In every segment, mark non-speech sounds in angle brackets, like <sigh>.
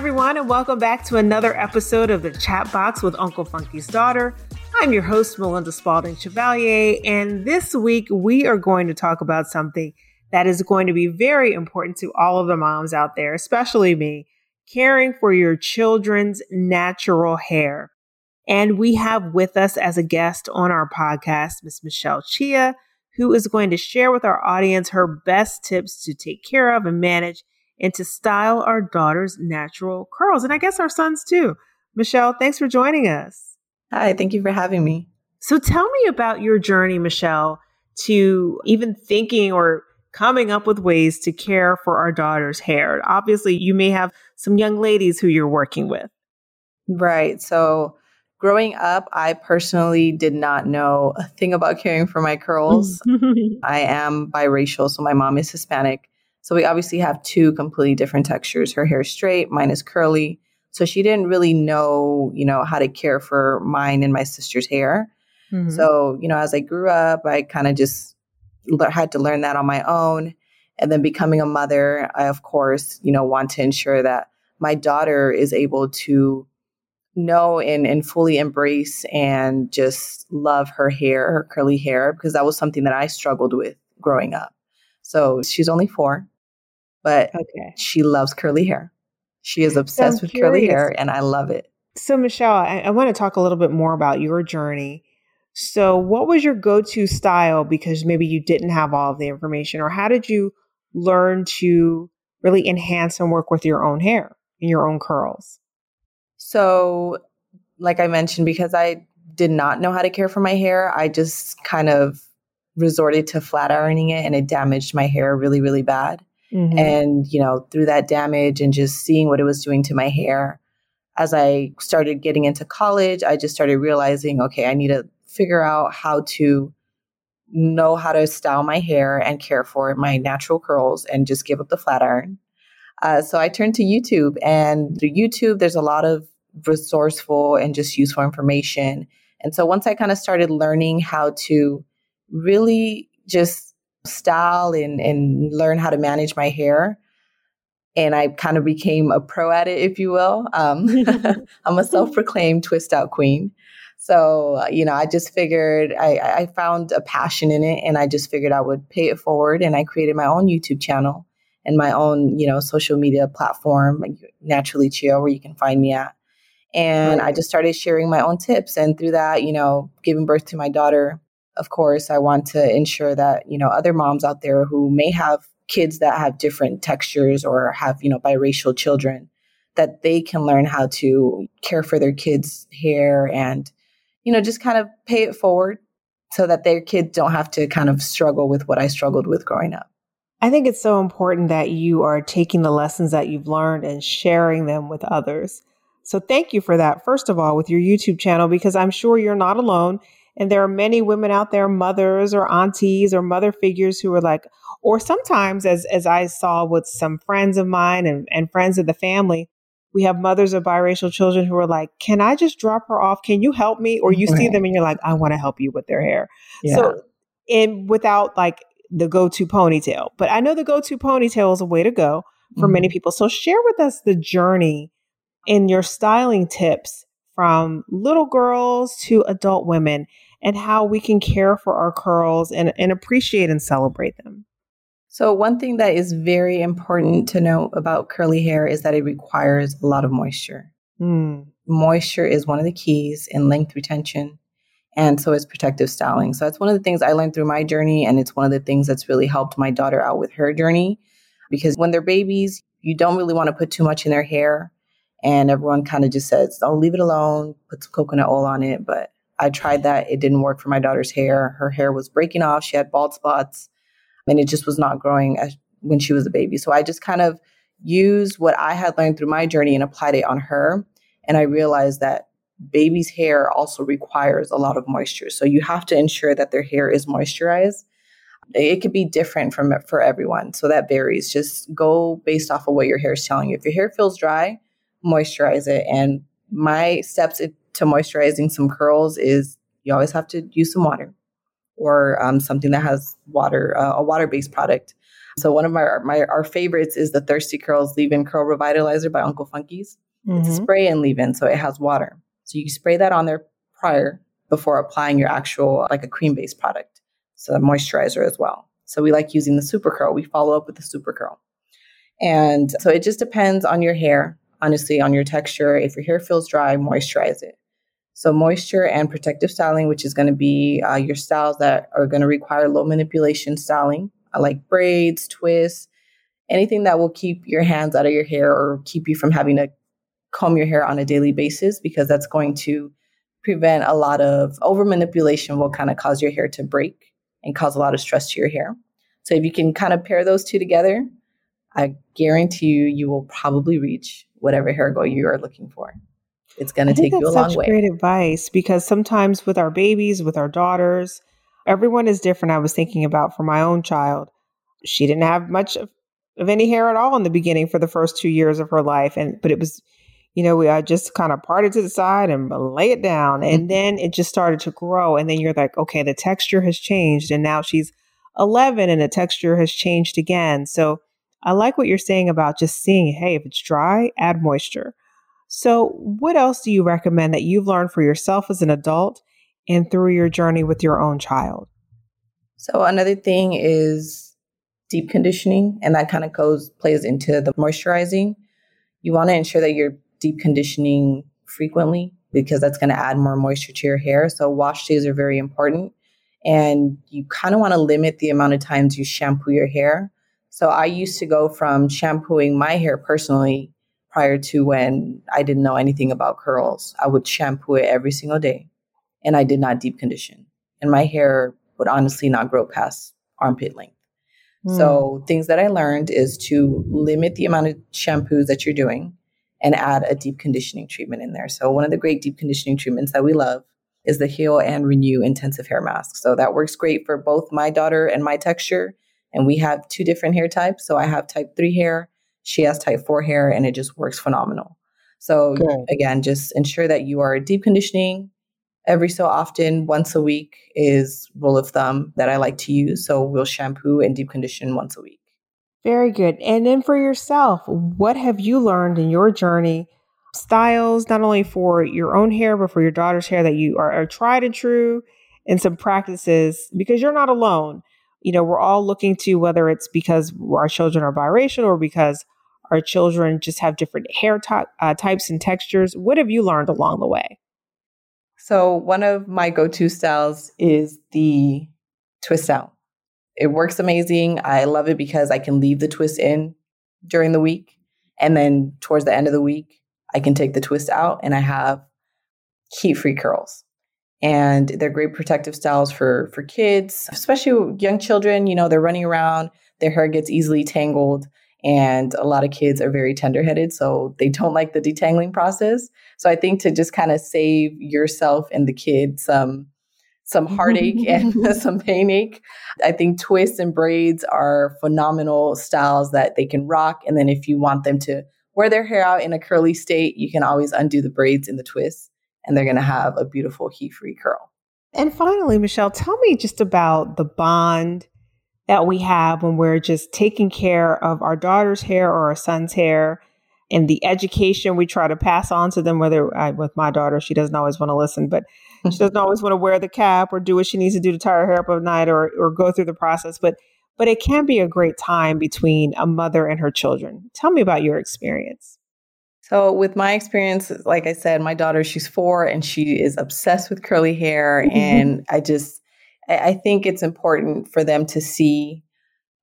everyone, and welcome back to another episode of the Chat Box with Uncle Funky's Daughter. I'm your host, Melinda Spalding Chevalier, and this week we are going to talk about something that is going to be very important to all of the moms out there, especially me caring for your children's natural hair. And we have with us as a guest on our podcast, Miss Michelle Chia, who is going to share with our audience her best tips to take care of and manage and to style our daughter's natural curls. And I guess our sons too. Michelle, thanks for joining us. Hi, thank you for having me. So tell me about your journey, Michelle, to even thinking or coming up with ways to care for our daughter's hair. Obviously, you may have some young ladies who you're working with. Right. So, growing up, I personally did not know a thing about caring for my curls. <laughs> I am biracial, so my mom is Hispanic. So we obviously have two completely different textures. Her hair is straight, mine is curly. So she didn't really know, you know, how to care for mine and my sister's hair. Mm-hmm. So, you know, as I grew up, I kind of just le- had to learn that on my own. And then becoming a mother, I, of course, you know, want to ensure that my daughter is able to know and, and fully embrace and just love her hair, her curly hair, because that was something that I struggled with growing up. So she's only four but okay. she loves curly hair. She is obsessed with curious. curly hair, and I love it. So, Michelle, I, I want to talk a little bit more about your journey. So, what was your go to style because maybe you didn't have all of the information, or how did you learn to really enhance and work with your own hair and your own curls? So, like I mentioned, because I did not know how to care for my hair, I just kind of resorted to flat ironing it and it damaged my hair really, really bad. Mm-hmm. And, you know, through that damage and just seeing what it was doing to my hair, as I started getting into college, I just started realizing, okay, I need to figure out how to know how to style my hair and care for my natural curls and just give up the flat iron. Uh, so I turned to YouTube, and through YouTube, there's a lot of resourceful and just useful information. And so once I kind of started learning how to really just style and, and learn how to manage my hair. And I kind of became a pro at it, if you will. Um, <laughs> <laughs> I'm a self proclaimed twist out queen. So, uh, you know, I just figured I, I found a passion in it and I just figured I would pay it forward. And I created my own YouTube channel and my own, you know, social media platform, Naturally Chia, where you can find me at. And right. I just started sharing my own tips. And through that, you know, giving birth to my daughter, of course, I want to ensure that, you know, other moms out there who may have kids that have different textures or have, you know, biracial children, that they can learn how to care for their kids' hair and, you know, just kind of pay it forward so that their kids don't have to kind of struggle with what I struggled with growing up. I think it's so important that you are taking the lessons that you've learned and sharing them with others. So thank you for that, first of all, with your YouTube channel, because I'm sure you're not alone and there are many women out there, mothers or aunties or mother figures who are like, or sometimes as, as I saw with some friends of mine and, and friends of the family, we have mothers of biracial children who are like, can I just drop her off? Can you help me? Or you right. see them and you're like, I want to help you with their hair. Yeah. So, and without like the go to ponytail, but I know the go to ponytail is a way to go for mm-hmm. many people. So share with us the journey in your styling tips from little girls to adult women and how we can care for our curls and, and appreciate and celebrate them. So, one thing that is very important to know about curly hair is that it requires a lot of moisture. Mm. Moisture is one of the keys in length retention, and so is protective styling. So, that's one of the things I learned through my journey, and it's one of the things that's really helped my daughter out with her journey. Because when they're babies, you don't really want to put too much in their hair. And everyone kind of just says, oh, leave it alone, put some coconut oil on it. But I tried that. It didn't work for my daughter's hair. Her hair was breaking off. She had bald spots and it just was not growing as, when she was a baby. So I just kind of used what I had learned through my journey and applied it on her. And I realized that baby's hair also requires a lot of moisture. So you have to ensure that their hair is moisturized. It could be different from for everyone. So that varies. Just go based off of what your hair is telling you. If your hair feels dry, moisturize it. And my steps to moisturizing some curls is you always have to use some water or um, something that has water, uh, a water based product. So one of my, my our favorites is the Thirsty Curls Leave-In Curl Revitalizer by Uncle Funky's. Mm-hmm. It's a spray and leave-in, so it has water. So you spray that on there prior before applying your actual like a cream-based product. So a moisturizer as well. So we like using the super curl. We follow up with the super curl. And so it just depends on your hair, honestly, on your texture. If your hair feels dry, moisturize it. So moisture and protective styling, which is going to be uh, your styles that are going to require low manipulation styling, uh, like braids, twists, anything that will keep your hands out of your hair or keep you from having to comb your hair on a daily basis, because that's going to prevent a lot of over manipulation will kind of cause your hair to break and cause a lot of stress to your hair. So if you can kind of pair those two together, I guarantee you, you will probably reach whatever hair goal you are looking for. It's going to take you a long way. Great advice because sometimes with our babies, with our daughters, everyone is different. I was thinking about for my own child, she didn't have much of, of any hair at all in the beginning for the first two years of her life, and but it was, you know, we uh, just kind of parted to the side and lay it down, and mm-hmm. then it just started to grow, and then you're like, okay, the texture has changed, and now she's 11, and the texture has changed again, so I like what you're saying about just seeing, hey, if it's dry, add moisture. So, what else do you recommend that you've learned for yourself as an adult and through your journey with your own child? So, another thing is deep conditioning, and that kind of goes plays into the moisturizing. You want to ensure that you're deep conditioning frequently because that's going to add more moisture to your hair. So, wash days are very important, and you kind of want to limit the amount of times you shampoo your hair so I used to go from shampooing my hair personally prior to when I didn't know anything about curls. I would shampoo it every single day and I did not deep condition. And my hair would honestly not grow past armpit length. Mm. So things that I learned is to limit the amount of shampoos that you're doing and add a deep conditioning treatment in there. So one of the great deep conditioning treatments that we love is the Heal and Renew intensive hair mask. So that works great for both my daughter and my texture and we have two different hair types. So I have type three hair, she has type four hair, and it just works phenomenal. So Good. again, just ensure that you are deep conditioning every so often. Once a week is rule of thumb that I like to use. So we'll shampoo and deep condition once a week. Very good. And then for yourself, what have you learned in your journey? Styles, not only for your own hair, but for your daughter's hair that you are, are tried and true, and some practices because you're not alone you know, we're all looking to whether it's because our children are biracial or because our children just have different hair ty- uh, types and textures. What have you learned along the way? So, one of my go to styles is the twist out. It works amazing. I love it because I can leave the twist in during the week. And then towards the end of the week, I can take the twist out and I have heat free curls and they're great protective styles for for kids especially young children you know they're running around their hair gets easily tangled and a lot of kids are very tender-headed so they don't like the detangling process. So i think to just kind of save yourself and the kid some some heartache and <laughs> <laughs> some pain ache i think twists and braids are phenomenal styles that they can rock and then if you want them to wear their hair out in a curly state you can always undo the braids and the twists and they're going to have a beautiful heat free curl. And finally, Michelle, tell me just about the bond that we have when we're just taking care of our daughter's hair or our son's hair and the education we try to pass on to them. Whether I, with my daughter, she doesn't always want to listen, but she <laughs> doesn't always want to wear the cap or do what she needs to do to tie her hair up at night or, or go through the process. But but it can be a great time between a mother and her children. Tell me about your experience. So, with my experience, like I said, my daughter, she's four and she is obsessed with curly hair. Mm-hmm. And I just, I think it's important for them to see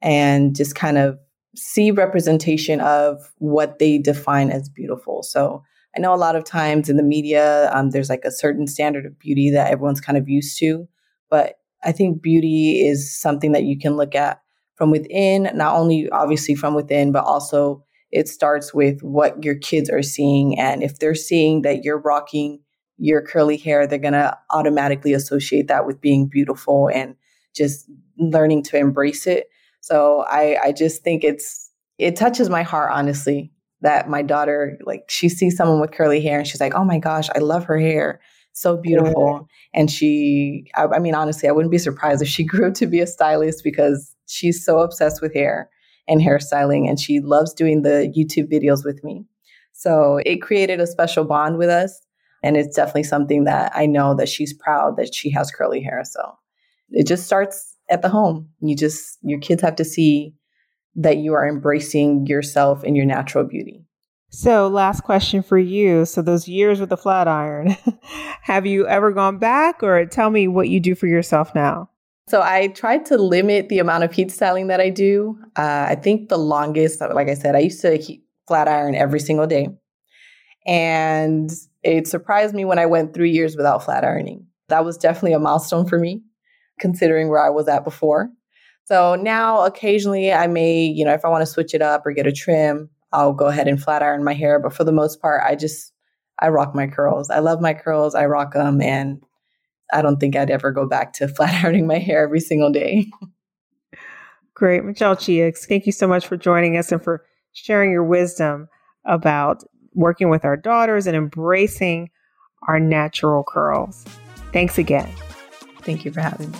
and just kind of see representation of what they define as beautiful. So, I know a lot of times in the media, um, there's like a certain standard of beauty that everyone's kind of used to. But I think beauty is something that you can look at from within, not only obviously from within, but also it starts with what your kids are seeing. And if they're seeing that you're rocking your curly hair, they're going to automatically associate that with being beautiful and just learning to embrace it. So I, I just think it's, it touches my heart, honestly, that my daughter, like, she sees someone with curly hair and she's like, oh my gosh, I love her hair. So beautiful. Yeah. And she, I, I mean, honestly, I wouldn't be surprised if she <laughs> grew up to be a stylist because she's so obsessed with hair and hairstyling, and she loves doing the YouTube videos with me. So it created a special bond with us. And it's definitely something that I know that she's proud that she has curly hair. So it just starts at the home. You just, your kids have to see that you are embracing yourself and your natural beauty. So, last question for you. So, those years with the flat iron, <laughs> have you ever gone back or tell me what you do for yourself now? So, I tried to limit the amount of heat styling that I do. Uh, I think the longest, like I said, I used to heat, flat iron every single day. And it surprised me when I went three years without flat ironing. That was definitely a milestone for me, considering where I was at before. So now occasionally I may, you know, if I want to switch it up or get a trim, I'll go ahead and flat iron my hair. But for the most part, I just, I rock my curls. I love my curls. I rock them. And I don't think I'd ever go back to <laughs> flat ironing my hair every single day. Great. Michelle Chia, thank you so much for joining us and for sharing your wisdom about working with our daughters and embracing our natural curls. Thanks again. Thank you for having me.